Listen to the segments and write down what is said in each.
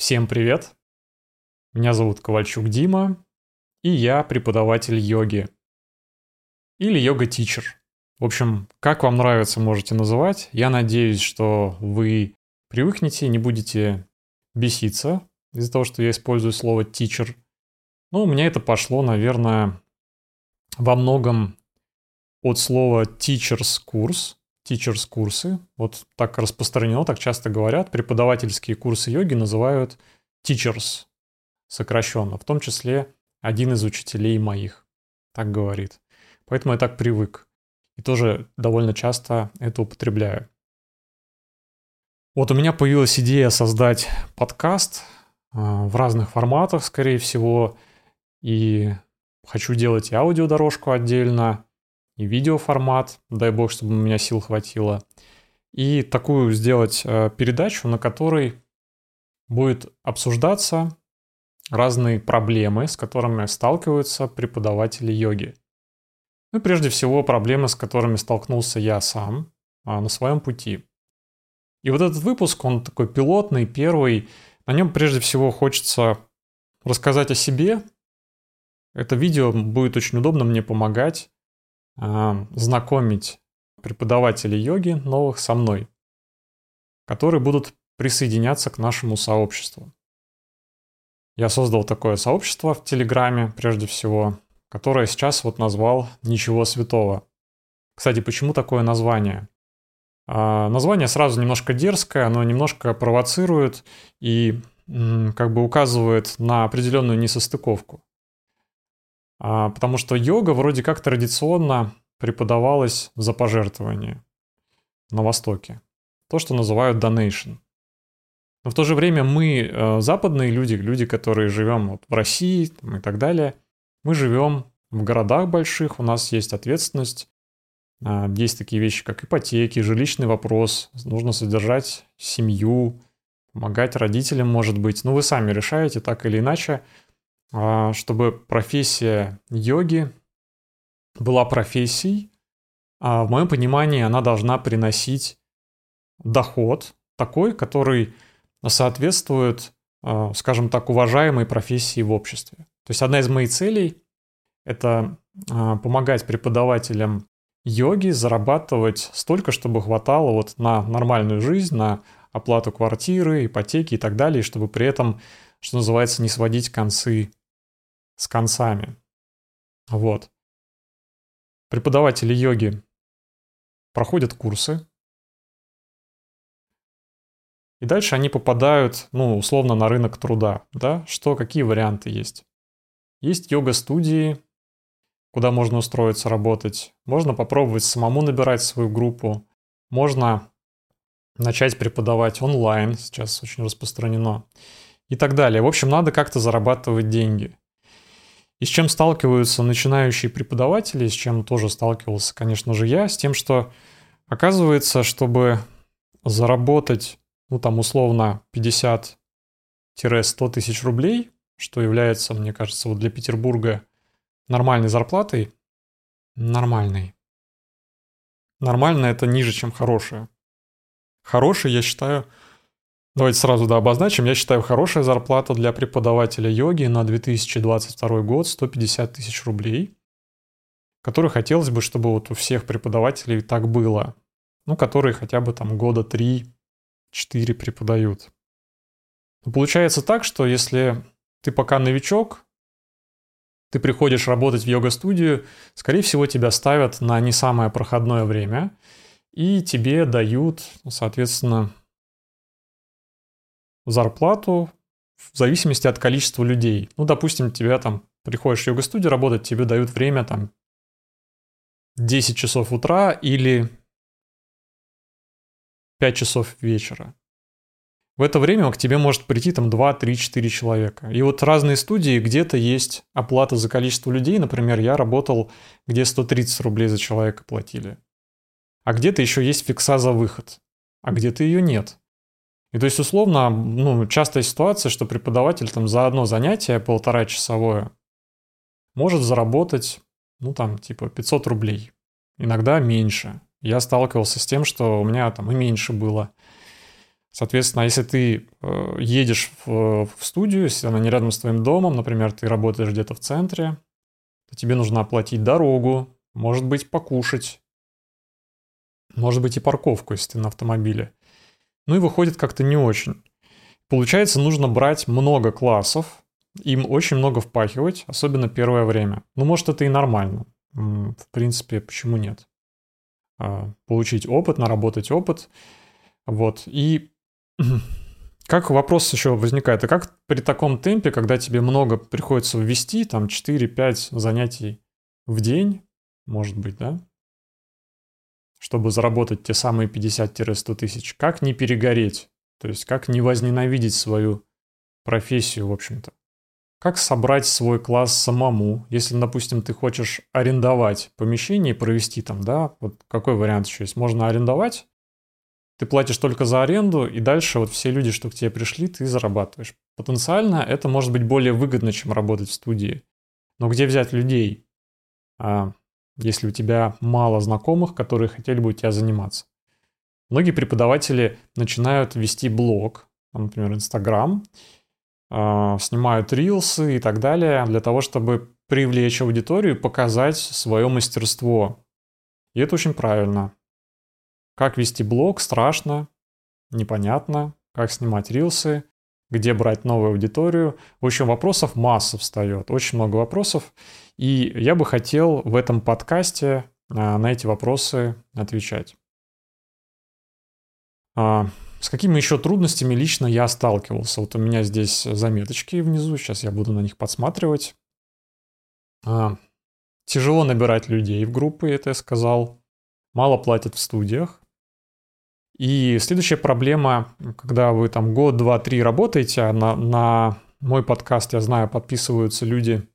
Всем привет! Меня зовут Ковальчук Дима, и я преподаватель йоги. Или йога-тичер. В общем, как вам нравится, можете называть. Я надеюсь, что вы привыкнете, не будете беситься из-за того, что я использую слово «тичер». Ну, у меня это пошло, наверное, во многом от слова teachers курс, teachers курсы. Вот так распространено, так часто говорят. Преподавательские курсы йоги называют teachers сокращенно, в том числе один из учителей моих так говорит. Поэтому я так привык. И тоже довольно часто это употребляю. Вот у меня появилась идея создать подкаст а, в разных форматах, скорее всего. И хочу делать и аудиодорожку отдельно, и видеоформат, дай бог, чтобы у меня сил хватило. И такую сделать э, передачу, на которой будет обсуждаться разные проблемы, с которыми сталкиваются преподаватели йоги. Ну прежде всего проблемы, с которыми столкнулся я сам а, на своем пути. И вот этот выпуск, он такой пилотный, первый. На нем прежде всего хочется рассказать о себе. Это видео будет очень удобно мне помогать знакомить преподавателей йоги новых со мной, которые будут присоединяться к нашему сообществу. Я создал такое сообщество в Телеграме, прежде всего, которое сейчас вот назвал «Ничего святого». Кстати, почему такое название? А, название сразу немножко дерзкое, оно немножко провоцирует и как бы указывает на определенную несостыковку. А, потому что йога вроде как традиционно преподавалась за пожертвование на Востоке. То, что называют donation. Но в то же время мы, э, западные люди, люди, которые живем вот в России там, и так далее, мы живем в городах больших, у нас есть ответственность, э, есть такие вещи, как ипотеки, жилищный вопрос, нужно содержать семью, помогать родителям, может быть. Ну, вы сами решаете так или иначе – а, чтобы профессия йоги была профессией, а в моем понимании она должна приносить доход такой, который соответствует, а, скажем так, уважаемой профессии в обществе. То есть одна из моих целей – это помогать преподавателям йоги зарабатывать столько, чтобы хватало вот на нормальную жизнь, на оплату квартиры, ипотеки и так далее, чтобы при этом, что называется, не сводить концы с концами. Вот. Преподаватели йоги проходят курсы, и дальше они попадают, ну, условно, на рынок труда, да? Что, какие варианты есть? Есть йога-студии, куда можно устроиться работать. Можно попробовать самому набирать свою группу. Можно начать преподавать онлайн, сейчас очень распространено. И так далее. В общем, надо как-то зарабатывать деньги. И с чем сталкиваются начинающие преподаватели, с чем тоже сталкивался, конечно же, я, с тем, что оказывается, чтобы заработать, ну там условно 50-100 тысяч рублей, что является, мне кажется, вот для Петербурга нормальной зарплатой, нормальной. Нормально это ниже, чем хорошая. Хорошая, я считаю, Давайте сразу да, обозначим. Я считаю, хорошая зарплата для преподавателя йоги на 2022 год 150 тысяч рублей, который хотелось бы, чтобы вот у всех преподавателей так было. Ну, которые хотя бы там года 3-4 преподают. Получается так, что если ты пока новичок, ты приходишь работать в йога-студию, скорее всего, тебя ставят на не самое проходное время, и тебе дают, соответственно, зарплату в зависимости от количества людей. Ну, допустим, тебя там приходишь в йога-студию работать, тебе дают время там 10 часов утра или 5 часов вечера. В это время к тебе может прийти там 2, 3, 4 человека. И вот разные студии, где-то есть оплата за количество людей. Например, я работал, где 130 рублей за человека платили. А где-то еще есть фикса за выход. А где-то ее нет. И то есть, условно, ну, частая ситуация, что преподаватель там за одно занятие полтора часовое может заработать, ну, там, типа 500 рублей. Иногда меньше. Я сталкивался с тем, что у меня там и меньше было. Соответственно, если ты э, едешь в, в студию, если она не рядом с твоим домом, например, ты работаешь где-то в центре, то тебе нужно оплатить дорогу, может быть, покушать, может быть, и парковку, если ты на автомобиле. Ну и выходит как-то не очень. Получается, нужно брать много классов, им очень много впахивать, особенно первое время. Ну, может, это и нормально. В принципе, почему нет? А, получить опыт, наработать опыт. Вот. И как вопрос еще возникает, а как при таком темпе, когда тебе много приходится ввести, там 4-5 занятий в день, может быть, да, чтобы заработать те самые 50-100 тысяч, как не перегореть? То есть как не возненавидеть свою профессию, в общем-то? Как собрать свой класс самому, если, допустим, ты хочешь арендовать помещение и провести там, да, вот какой вариант еще есть? Можно арендовать, ты платишь только за аренду, и дальше вот все люди, что к тебе пришли, ты зарабатываешь. Потенциально это может быть более выгодно, чем работать в студии. Но где взять людей, а, если у тебя мало знакомых, которые хотели бы у тебя заниматься? Многие преподаватели начинают вести блог, например, Инстаграм, а, снимают рилсы и так далее, для того, чтобы привлечь аудиторию показать свое мастерство. И это очень правильно. Как вести блог страшно, непонятно, как снимать рилсы, где брать новую аудиторию. В общем, вопросов масса встает, очень много вопросов. И я бы хотел в этом подкасте а, на эти вопросы отвечать. А, с какими еще трудностями лично я сталкивался? Вот у меня здесь заметочки внизу, сейчас я буду на них подсматривать. А, тяжело набирать людей в группы, это я сказал. Мало платят в студиях. И следующая проблема, когда вы там год, два, три работаете, на, на мой подкаст, я знаю, подписываются люди,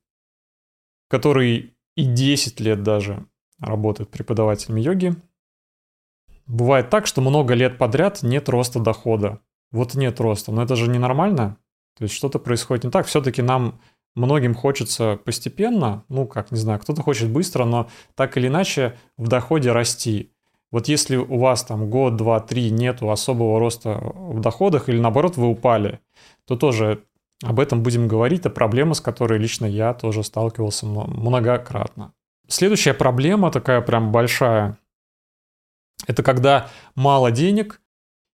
которые и 10 лет даже работают преподавателями йоги, Бывает так, что много лет подряд нет роста дохода. Вот нет роста, но это же ненормально. То есть что-то происходит не так. Все-таки нам многим хочется постепенно, ну как, не знаю, кто-то хочет быстро, но так или иначе в доходе расти. Вот если у вас там год, два, три нету особого роста в доходах или наоборот вы упали, то тоже об этом будем говорить. Это проблема, с которой лично я тоже сталкивался многократно. Следующая проблема такая прям большая это когда мало денег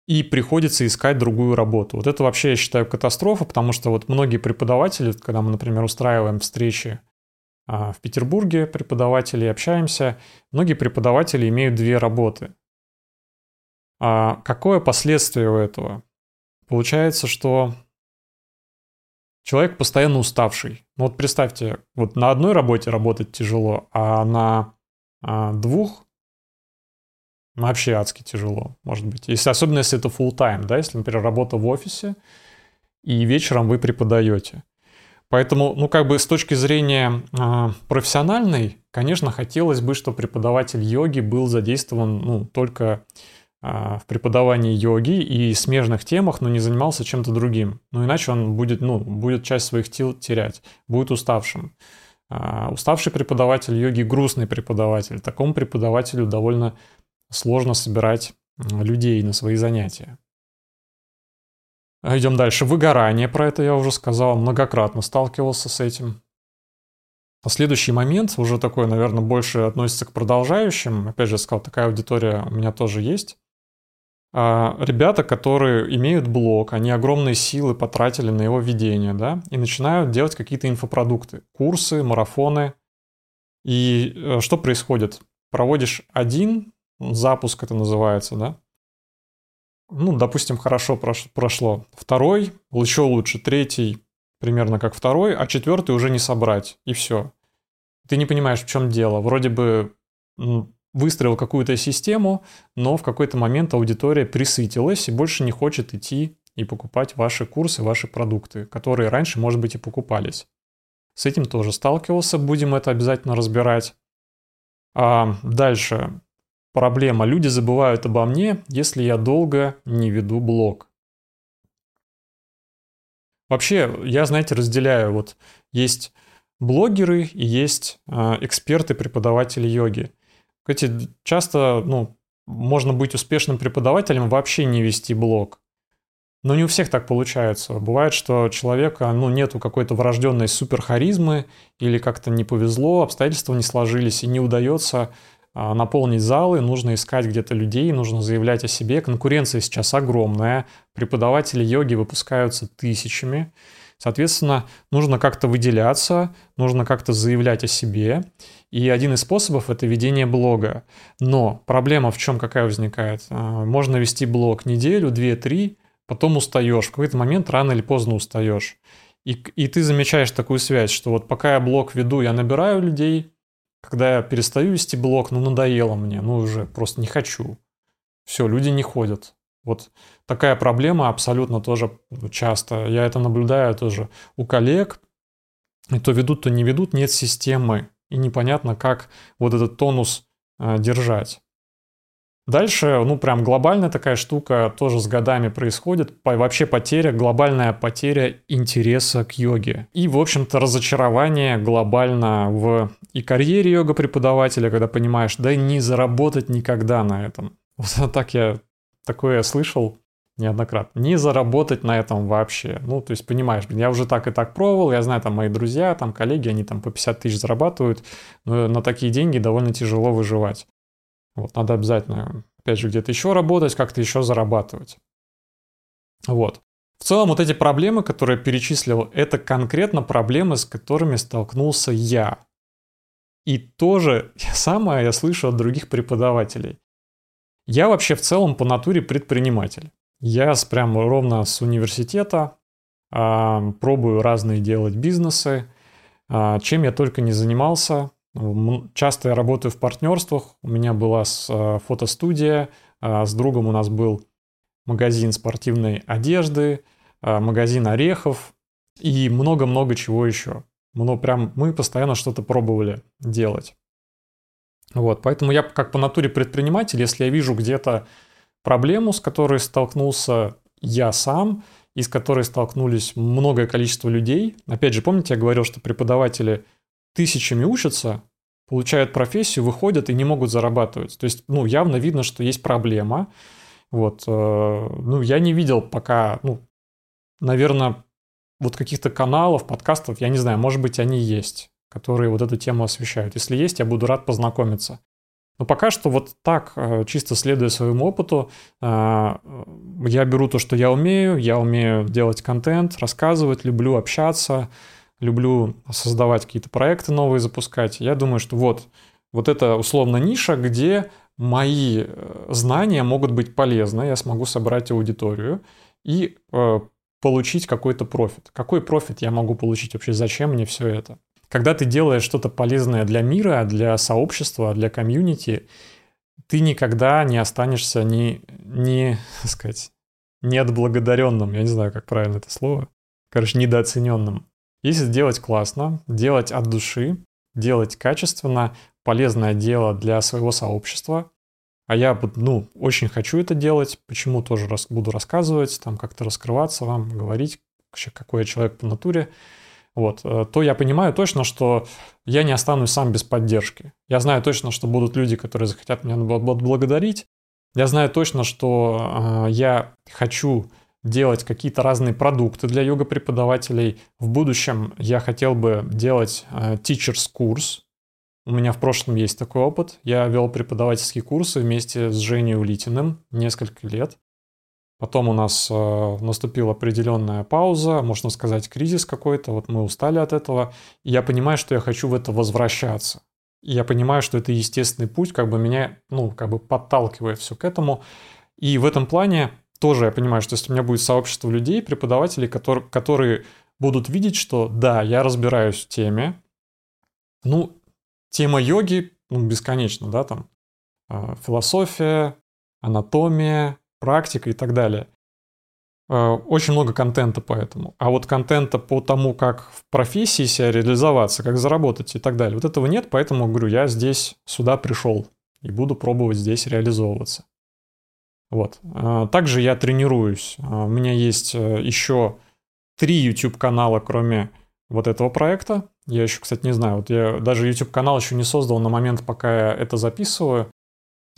и приходится искать другую работу. Вот это вообще, я считаю, катастрофа, потому что вот многие преподаватели, когда мы, например, устраиваем встречи а, в Петербурге, преподаватели общаемся, многие преподаватели имеют две работы. А какое последствие у этого? Получается, что человек постоянно уставший. Ну вот представьте, вот на одной работе работать тяжело, а на а, двух Вообще адски тяжело, может быть. Если, особенно если это full time, да, если, например, работа в офисе, и вечером вы преподаете. Поэтому, ну, как бы с точки зрения э, профессиональной, конечно, хотелось бы, чтобы преподаватель йоги был задействован, ну, только в преподавании йоги и смежных темах, но не занимался чем-то другим. Ну, иначе он будет, ну, будет часть своих сил терять, будет уставшим. Э, уставший преподаватель йоги – грустный преподаватель. Такому преподавателю довольно сложно собирать людей на свои занятия. Идем дальше. Выгорание, про это я уже сказал, многократно сталкивался с этим. А следующий момент, уже такой, наверное, больше относится к продолжающим. Опять же, я сказал, такая аудитория у меня тоже есть. А, ребята, которые имеют блог, они огромные силы потратили на его ведение, да, и начинают делать какие-то инфопродукты, курсы, марафоны. И э, что происходит? Проводишь один запуск это называется, да? Ну, допустим, хорошо прошло. Второй, еще лучше. Третий, примерно как второй, а четвертый уже не собрать. И все. Ты не понимаешь, в чем дело. Вроде бы выстроил какую-то систему, но в какой-то момент аудитория присытилась и больше не хочет идти и покупать ваши курсы, ваши продукты, которые раньше, может быть, и покупались. С этим тоже сталкивался, будем это обязательно разбирать. А дальше Проблема. Люди забывают обо мне, если я долго не веду блог. Вообще, я, знаете, разделяю. Вот есть блогеры и есть э, эксперты, преподаватели йоги. Кстати, часто, ну, можно быть успешным преподавателем, вообще не вести блог. Но не у всех так получается. Бывает, что человека, ну, нету какой-то врожденной суперхаризмы или как-то не повезло, обстоятельства не сложились и не удается а, наполнить залы, нужно искать где-то людей, нужно заявлять о себе. Конкуренция сейчас огромная, преподаватели йоги выпускаются тысячами. Соответственно, нужно как-то выделяться, нужно как-то заявлять о себе. И один из способов – это ведение блога. Но проблема в чем какая возникает? А, можно вести блог неделю, две, три, потом устаешь. В какой-то момент рано или поздно устаешь. И, и ты замечаешь такую связь, что вот пока я блог веду, я набираю людей, когда я перестаю вести блог, ну надоело мне, ну уже просто не хочу. Все, люди не ходят. Вот такая проблема абсолютно тоже часто. Я это наблюдаю тоже у коллег. И то ведут, то не ведут, нет системы. И непонятно, как вот этот тонус э, держать. Дальше, ну, прям глобальная такая штука тоже с годами происходит. Вообще потеря, глобальная потеря интереса к йоге. И, в общем-то, разочарование глобально в и карьере йога-преподавателя, когда понимаешь, да не заработать никогда на этом. Вот так я, такое я слышал неоднократно. Не заработать на этом вообще. Ну, то есть, понимаешь, я уже так и так пробовал, я знаю, там мои друзья, там коллеги, они там по 50 тысяч зарабатывают, но на такие деньги довольно тяжело выживать. Вот, надо обязательно, опять же, где-то еще работать, как-то еще зарабатывать. Вот. В целом, вот эти проблемы, которые я перечислил, это конкретно проблемы, с которыми столкнулся я. И тоже самое я слышу от других преподавателей. Я вообще в целом по натуре предприниматель. Я с, прям ровно с университета э, пробую разные делать бизнесы. Э, чем я только не занимался. Часто я работаю в партнерствах. У меня была с, э, фотостудия. Э, с другом у нас был магазин спортивной одежды, э, магазин орехов и много-много чего еще. Ну, прям мы постоянно что-то пробовали делать. Вот, поэтому я как по натуре предприниматель, если я вижу где-то проблему, с которой столкнулся я сам, и с которой столкнулись многое количество людей. Опять же, помните, я говорил, что преподаватели тысячами учатся, получают профессию, выходят и не могут зарабатывать. То есть, ну, явно видно, что есть проблема. Вот, э, ну, я не видел пока, ну, наверное, вот каких-то каналов, подкастов, я не знаю, может быть, они есть, которые вот эту тему освещают. Если есть, я буду рад познакомиться. Но пока что вот так, э, чисто следуя своему опыту, э, я беру то, что я умею, я умею делать контент, рассказывать, люблю общаться, люблю создавать какие-то проекты новые, запускать. Я думаю, что вот, вот это условно ниша, где мои э, знания могут быть полезны, я смогу собрать аудиторию и получить какой-то профит. Какой профит я могу получить вообще? Зачем мне все это? Когда ты делаешь что-то полезное для мира, для сообщества, для комьюнити, ты никогда не останешься не, не, так сказать, неотблагодаренным. Я не знаю, как правильно это слово. Короче, недооцененным. Если сделать классно, делать от души, делать качественно, полезное дело для своего сообщества, а я, ну, очень хочу это делать, почему тоже буду рассказывать, там как-то раскрываться вам, говорить, какой я человек по натуре, вот, э, то я понимаю точно, что я не останусь сам без поддержки. Я знаю точно, что будут люди, которые захотят меня благодарить. Я знаю точно, что э, я хочу делать какие-то разные продукты для йога-преподавателей. В будущем я хотел бы делать э, teachers курс. У меня в прошлом есть такой опыт. Я вел преподавательские курсы вместе с Женей Улитиным несколько лет. Потом у нас э, наступила определенная пауза, можно сказать, кризис какой-то, вот мы устали от этого. И я понимаю, что я хочу в это возвращаться. И я понимаю, что это естественный путь, как бы меня, ну, как бы подталкивает все к этому. И в этом плане тоже я понимаю, что если у меня будет сообщество людей, преподавателей, которые, которые будут видеть, что да, я разбираюсь в теме, ну, тема йоги, ну, бесконечно, да, там, э, философия, анатомия, практика и так далее. Э, очень много контента по этому. А вот контента по тому, как в профессии себя реализоваться, как заработать и так далее, вот этого нет, поэтому, говорю, я здесь сюда пришел и буду пробовать здесь реализовываться. Вот. Э, также я тренируюсь. Э, у меня есть еще три YouTube-канала, кроме вот этого проекта. Я еще, кстати, не знаю. Вот я даже YouTube-канал еще не создал на момент, пока я это записываю.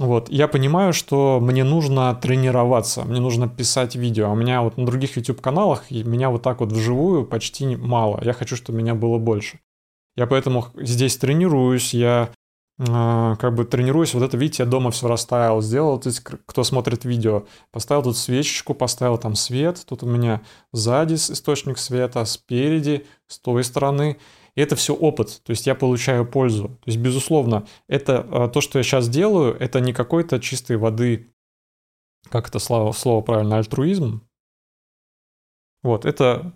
Вот, я понимаю, что мне нужно тренироваться, мне нужно писать видео. У меня вот на других YouTube-каналах меня вот так вот вживую почти мало. Я хочу, чтобы меня было больше. Я поэтому здесь тренируюсь, я э, как бы тренируюсь. Вот это, видите, я дома все расставил, сделал, то есть, кто смотрит видео, поставил тут свечечку, поставил там свет. Тут у меня сзади источник света, спереди, с той стороны. И это все опыт, то есть я получаю пользу. То есть, безусловно, это а, то, что я сейчас делаю, это не какой-то чистой воды, как это слово, слово правильно, альтруизм. Вот, это,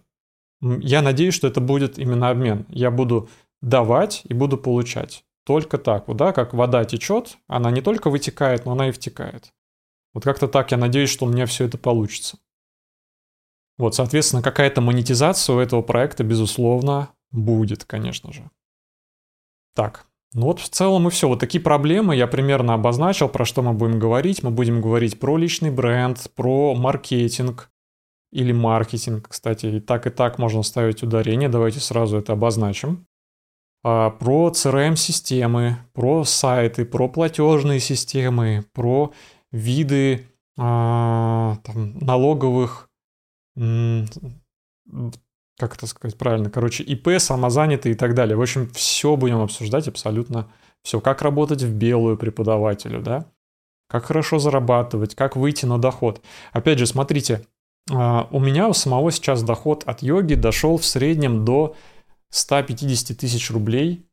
я надеюсь, что это будет именно обмен. Я буду давать и буду получать. Только так, вот, да, как вода течет, она не только вытекает, но она и втекает. Вот как-то так я надеюсь, что у меня все это получится. Вот, соответственно, какая-то монетизация у этого проекта, безусловно, Будет, конечно же. Так, ну вот в целом и все. Вот такие проблемы я примерно обозначил, про что мы будем говорить. Мы будем говорить про личный бренд, про маркетинг или маркетинг, кстати. И так, и так можно ставить ударение. Давайте сразу это обозначим. А, про CRM-системы, про сайты, про платежные системы, про виды а, там, налоговых как это сказать правильно, короче, ИП, самозанятый и так далее. В общем, все будем обсуждать абсолютно все. Как работать в белую преподавателю, да? Как хорошо зарабатывать, как выйти на доход. Опять же, смотрите, а, у меня у самого сейчас доход от йоги дошел в среднем до 150 тысяч рублей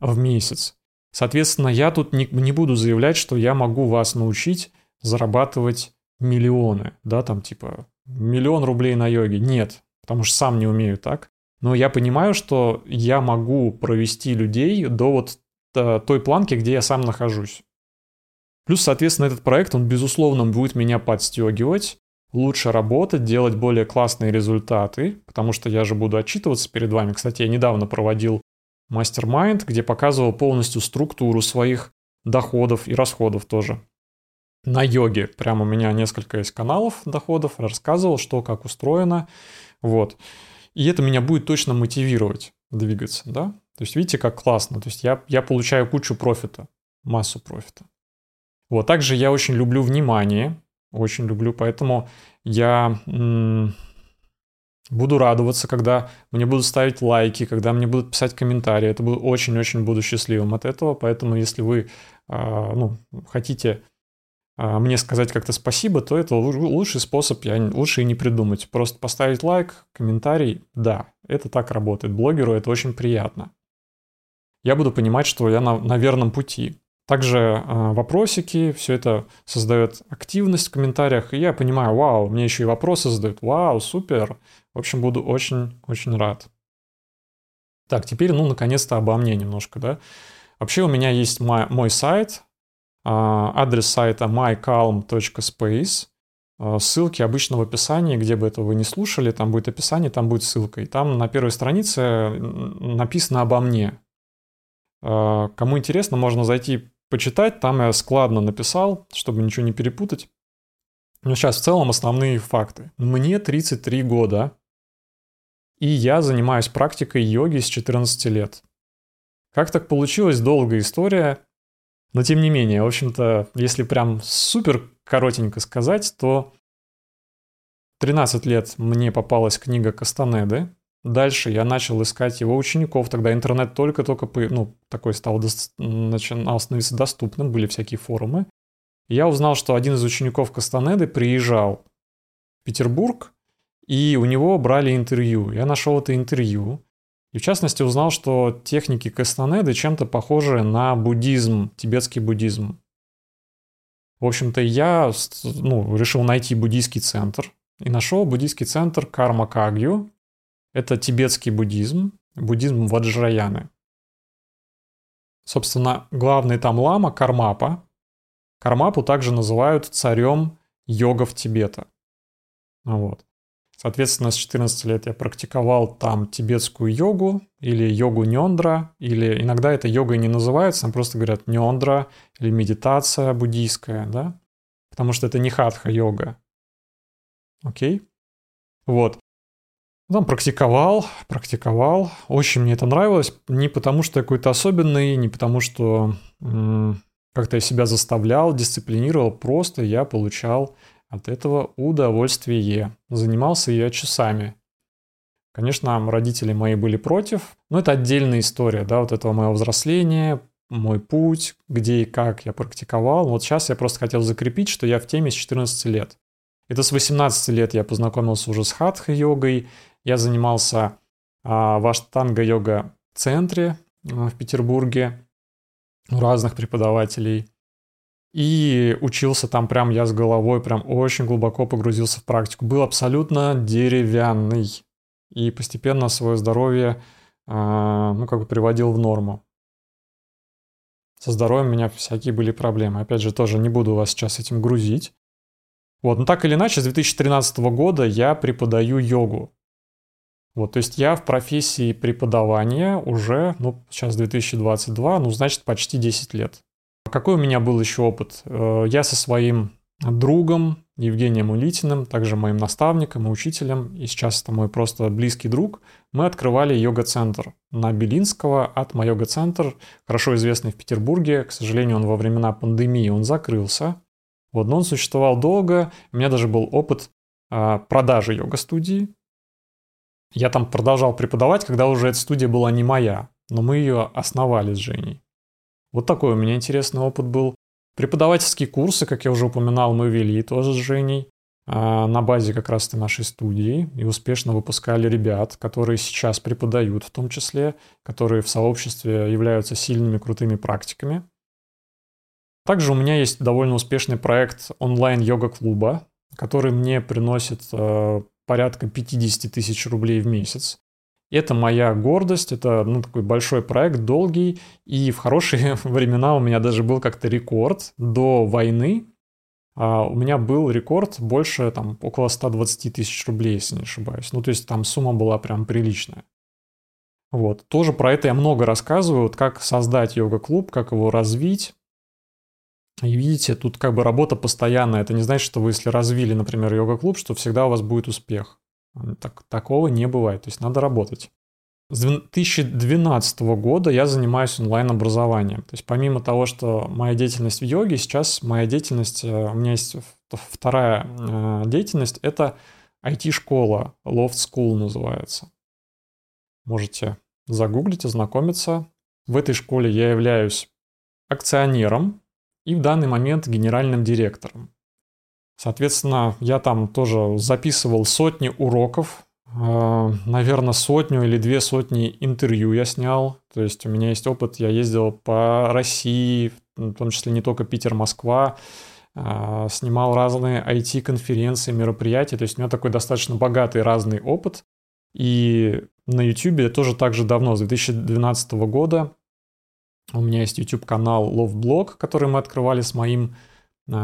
в месяц. Соответственно, я тут не, не буду заявлять, что я могу вас научить зарабатывать миллионы, да, там типа миллион рублей на йоге. Нет, потому что сам не умею так. Но я понимаю, что я могу провести людей до вот э, той планки, где я сам нахожусь. Плюс, соответственно, этот проект, он, безусловно, будет меня подстегивать, лучше работать, делать более классные результаты, потому что я же буду отчитываться перед вами. Кстати, я недавно проводил мастер-майнд, где показывал полностью структуру своих доходов и расходов тоже. На йоге прямо у меня несколько есть каналов доходов, рассказывал, что как устроено, вот. И это меня будет точно мотивировать двигаться, да? То есть видите, как классно. То есть я, я получаю кучу профита, массу профита. Вот, также я очень люблю внимание, очень люблю, поэтому я м- буду радоваться, когда мне будут ставить лайки, когда мне будут писать комментарии. Это буду очень-очень буду счастливым от этого, поэтому если вы э, ну, хотите мне сказать как-то спасибо, то это лучший способ, я лучше и не придумать. Просто поставить лайк, комментарий, да, это так работает. Блогеру это очень приятно. Я буду понимать, что я на, на верном пути. Также э, вопросики, все это создает активность в комментариях, и я понимаю, вау, мне еще и вопросы задают, вау, супер. В общем, буду очень-очень рад. Так, теперь, ну, наконец-то обо мне немножко, да. Вообще у меня есть мой, мой сайт, а, адрес сайта mycalm.space. А, ссылки обычно в описании, где бы это вы не слушали, там будет описание, там будет ссылка. И там на первой странице написано обо мне. А, кому интересно, можно зайти почитать. Там я складно написал, чтобы ничего не перепутать. Но сейчас в целом основные факты. Мне 33 года, и я занимаюсь практикой йоги с 14 лет. Как так получилось, долгая история. Но тем не менее, в общем-то, если прям супер коротенько сказать, то 13 лет мне попалась книга Кастанеды. Дальше я начал искать его учеников. Тогда интернет только-только ну, такой стал начинал становиться доступным, были всякие форумы. я узнал, что один из учеников Кастанеды приезжал в Петербург, и у него брали интервью. Я нашел это интервью. И в частности узнал, что техники Кастанеды чем-то похожи на буддизм, тибетский буддизм. В общем-то, я ну, решил найти буддийский центр и нашел буддийский центр Карма Кагью. Это тибетский буддизм, буддизм Ваджраяны. Собственно, главный там лама Кармапа. Кармапу также называют царем йогов Тибета. Вот. Соответственно, с 14 лет я практиковал там тибетскую йогу или йогу нёндра, или иногда это йогой не называется, там просто говорят нёндра или медитация буддийская, да, потому что это не хатха-йога. Окей? Вот. Там практиковал, практиковал. Очень мне это нравилось. Не потому, что я какой-то особенный, не потому, что м- как-то я себя заставлял, дисциплинировал, просто я получал от этого удовольствие. Занимался я часами. Конечно, родители мои были против, но это отдельная история, да, вот этого моего взросления, мой путь, где и как я практиковал. Вот сейчас я просто хотел закрепить, что я в теме с 14 лет. Это с 18 лет я познакомился уже с хатха-йогой. Я занимался а, в Аштанга-йога-центре а, в Петербурге у разных преподавателей. И учился там прям я с головой, прям очень глубоко погрузился в практику. Был абсолютно деревянный. И постепенно свое здоровье, а, ну, как бы приводил в норму. Со здоровьем у меня всякие были проблемы. Опять же, тоже не буду вас сейчас этим грузить. Вот, но так или иначе, с 2013 года я преподаю йогу. Вот, то есть я в профессии преподавания уже, ну, сейчас 2022, ну, значит, почти 10 лет. Какой у меня был еще опыт? Э, я со своим другом Евгением Улитиным, также моим наставником и учителем, и сейчас это мой просто близкий друг, мы открывали йога-центр на Белинского от йога-центр, хорошо известный в Петербурге. К сожалению, он во времена пандемии он закрылся. Вот, но он существовал долго. У меня даже был опыт а, продажи йога-студии. Я там продолжал преподавать, когда уже эта студия была не моя, но мы ее основали с Женей. Вот такой у меня интересный опыт был. Преподавательские курсы, как я уже упоминал, мы вели тоже с Женей а, на базе как раз-то нашей студии и успешно выпускали ребят, которые сейчас преподают в том числе, которые в сообществе являются сильными, крутыми практиками. Также у меня есть довольно успешный проект онлайн-йога-клуба, который мне приносит э, порядка 50 тысяч рублей в месяц. Это моя гордость, это ну, такой большой проект, долгий, и в хорошие времена у меня даже был как-то рекорд до войны. А у меня был рекорд больше, там, около 120 тысяч рублей, если не ошибаюсь. Ну, то есть там сумма была прям приличная. Вот. Тоже про это я много рассказываю, вот как создать йога-клуб, как его развить. И видите, тут как бы работа постоянная. Это не значит, что вы, если развили, например, йога-клуб, что всегда у вас будет успех. Так, такого не бывает. То есть надо работать. С 2012 года я занимаюсь онлайн-образованием. То есть помимо того, что моя деятельность в йоге, сейчас моя деятельность, э, у меня есть вторая э, деятельность, это IT-школа, Loft School называется. Можете загуглить, ознакомиться. В этой школе я являюсь акционером и в данный момент генеральным директором. Соответственно, я там тоже записывал сотни уроков, э, наверное, сотню или две сотни интервью я снял. То есть у меня есть опыт, я ездил по России, в том числе не только Питер, Москва, э, снимал разные IT-конференции, мероприятия. То есть у меня такой достаточно богатый разный опыт. И на YouTube тоже так же давно, с 2012 года, у меня есть YouTube-канал Love Blog, который мы открывали с моим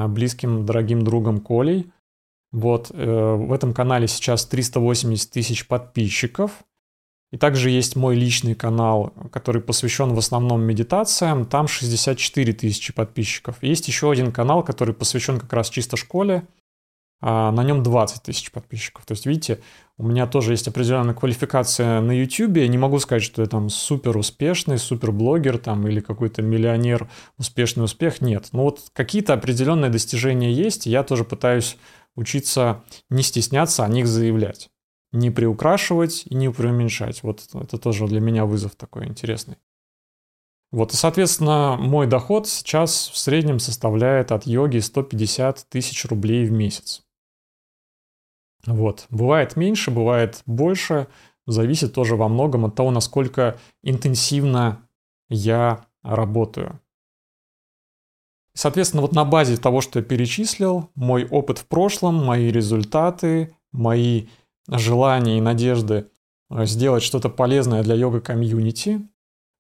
близким, дорогим другом Колей. Вот, э, в этом канале сейчас 380 тысяч подписчиков. И также есть мой личный канал, который посвящен в основном медитациям. Там 64 тысячи подписчиков. Есть еще один канал, который посвящен как раз чисто школе а на нем 20 тысяч подписчиков. То есть, видите, у меня тоже есть определенная квалификация на YouTube. Я не могу сказать, что я там супер успешный, супер блогер там или какой-то миллионер, успешный успех. Нет. Но вот какие-то определенные достижения есть. Я тоже пытаюсь учиться не стесняться о них заявлять. Не приукрашивать и не преуменьшать. Вот это тоже для меня вызов такой интересный. Вот, и, соответственно, мой доход сейчас в среднем составляет от йоги 150 тысяч рублей в месяц. Вот. Бывает меньше, бывает больше. Зависит тоже во многом от того, насколько интенсивно я работаю. Соответственно, вот на базе того, что я перечислил, мой опыт в прошлом, мои результаты, мои желания и надежды э, сделать что-то полезное для йога-комьюнити,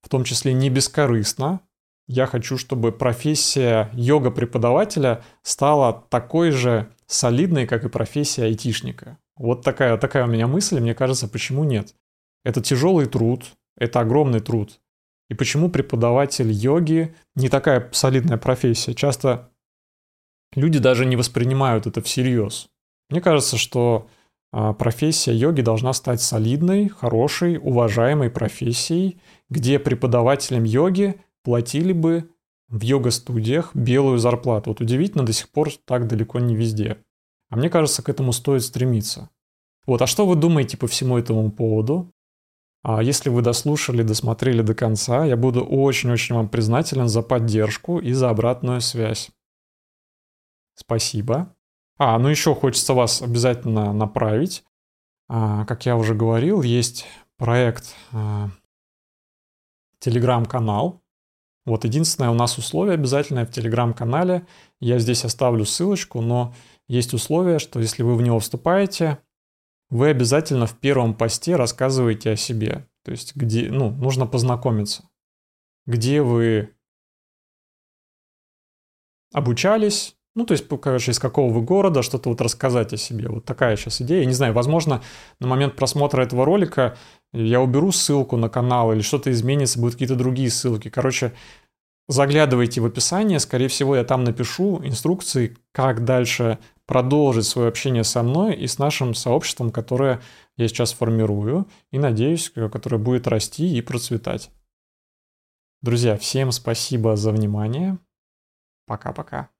в том числе не бескорыстно. Я хочу, чтобы профессия йога-преподавателя стала такой же солидной, как и профессия айтишника. Вот такая, такая у меня мысль, мне кажется, почему нет? Это тяжелый труд, это огромный труд. И почему преподаватель йоги не такая солидная профессия? Часто люди даже не воспринимают это всерьез. Мне кажется, что а, профессия йоги должна стать солидной, хорошей, уважаемой профессией, где преподавателям йоги платили бы в йога-студиях белую зарплату. Вот удивительно, до сих пор так далеко не везде. А мне кажется, к этому стоит стремиться. Вот, а что вы думаете по всему этому поводу? А если вы дослушали, досмотрели до конца, я буду очень-очень вам признателен за поддержку и за обратную связь. Спасибо. А, ну еще хочется вас обязательно направить. А, как я уже говорил, есть проект а, телеграм-канал. Вот единственное у нас условие обязательное в телеграм-канале. Я здесь оставлю ссылочку, но есть условие, что если вы в него вступаете, вы обязательно в первом посте рассказываете о себе. То есть, где, ну, нужно познакомиться. Где вы обучались, ну, то есть, короче, из какого вы города, что-то вот рассказать о себе. Вот такая сейчас идея. Я не знаю, возможно, на момент просмотра этого ролика я уберу ссылку на канал или что-то изменится, будут какие-то другие ссылки. Короче, заглядывайте в описание, скорее всего, я там напишу инструкции, как дальше продолжить свое общение со мной и с нашим сообществом, которое я сейчас формирую, и, надеюсь, которое будет расти и процветать. Друзья, всем спасибо за внимание. Пока-пока.